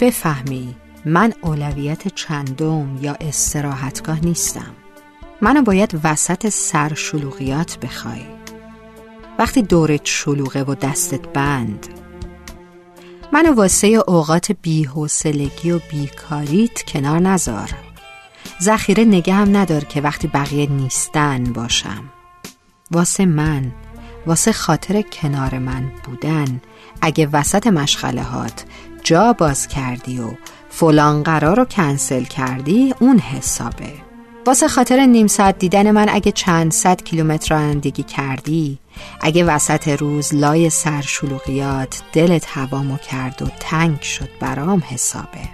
بفهمی من اولویت چندم یا استراحتگاه نیستم. منو باید وسط سرشلوغیات بخوای. وقتی دورت شلوغه و دستت بند منو واسه اوقات بیحوصلگی و بیکاریت کنار نذار. ذخیره نگه هم ندار که وقتی بقیه نیستن باشم. واسه من واسه خاطر کنار من بودن اگه وسط مشغله هات جا باز کردی و فلان قرار رو کنسل کردی اون حسابه. واسه خاطر نیم ساعت دیدن من اگه چند صد کیلومتر رانندگی کردی اگه وسط روز لای سرشلوغیات دلت هوامو کرد و تنگ شد برام حسابه.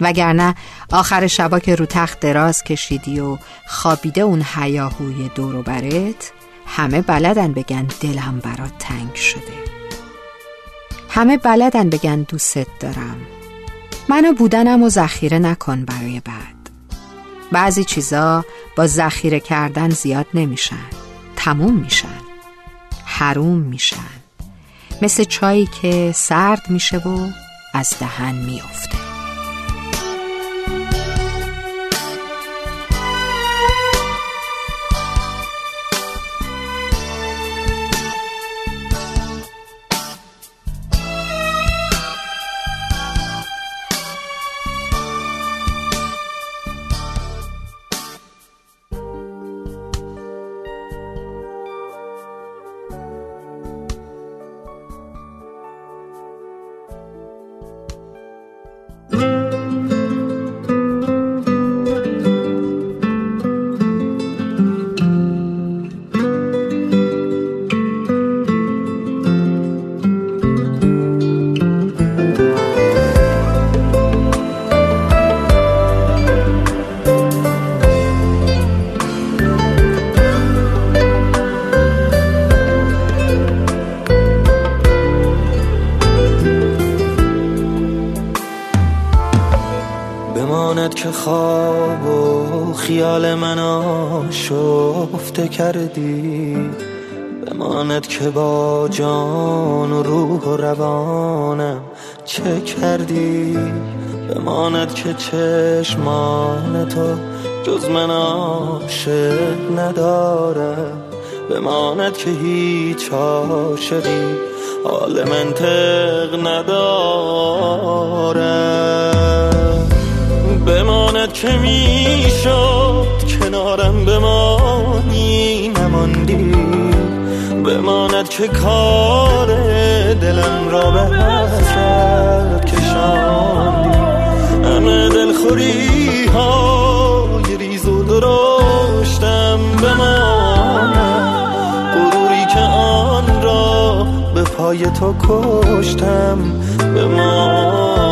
وگرنه آخر شبا که رو تخت دراز کشیدی و خوابیده اون حیاهوی دورو برت همه بلدن بگن دلم برات تنگ شده. همه بلدن بگن دوست دارم. منو بودنم و ذخیره نکن برای بعد. بعضی چیزا با ذخیره کردن زیاد نمیشن. تموم میشن. حروم میشن. مثل چایی که سرد میشه و از دهن میافته. بماند که خواب و خیال من شفته کردی. بماند که با جان و روح و روانم چه کردی. بماند که چشمان تو جز من عاشق ندارم. بماند که هیچ عاشقی حال منطق ندارم. بماند که می‌شد کنارم بمانی نماندی بماند که کار دلم را به حسرت کشاندی همه دلخوری های ریز و درشتم بماند. غروری که آن را به پای تو کشتم بماند.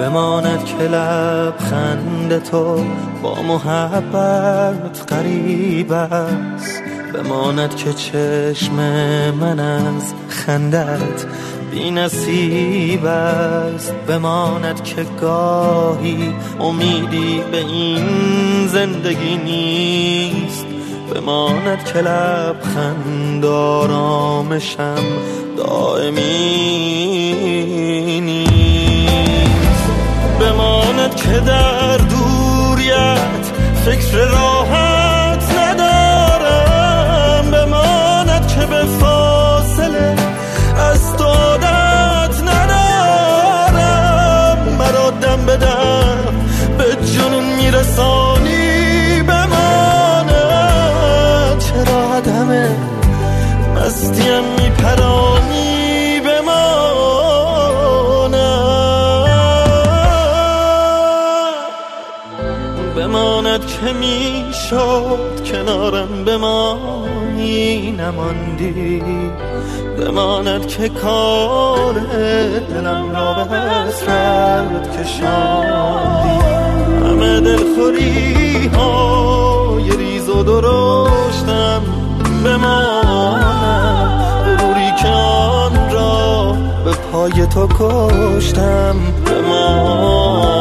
بماند که لبخند تو با محبت قریب است. بماند که چشم من از خندت بی نصیب است. بماند که گاهی امیدی به این زندگی نیست. بماند که لبخند آرامشم دائمی بماند که در دوریت فکر راحت ندارم. بماند که به فاصله از تو ندارم. مرا دم بدم به جنون میرسانی. بماند چرا عدم مستیم میپرانی؟ که می‌شد کنارم بمانی نماندی. بماند که کار دلم را به حسرت کشاندی. همه دلخوری های ریز و درشتم بماند غروری که آن را پای تو کشتم بمان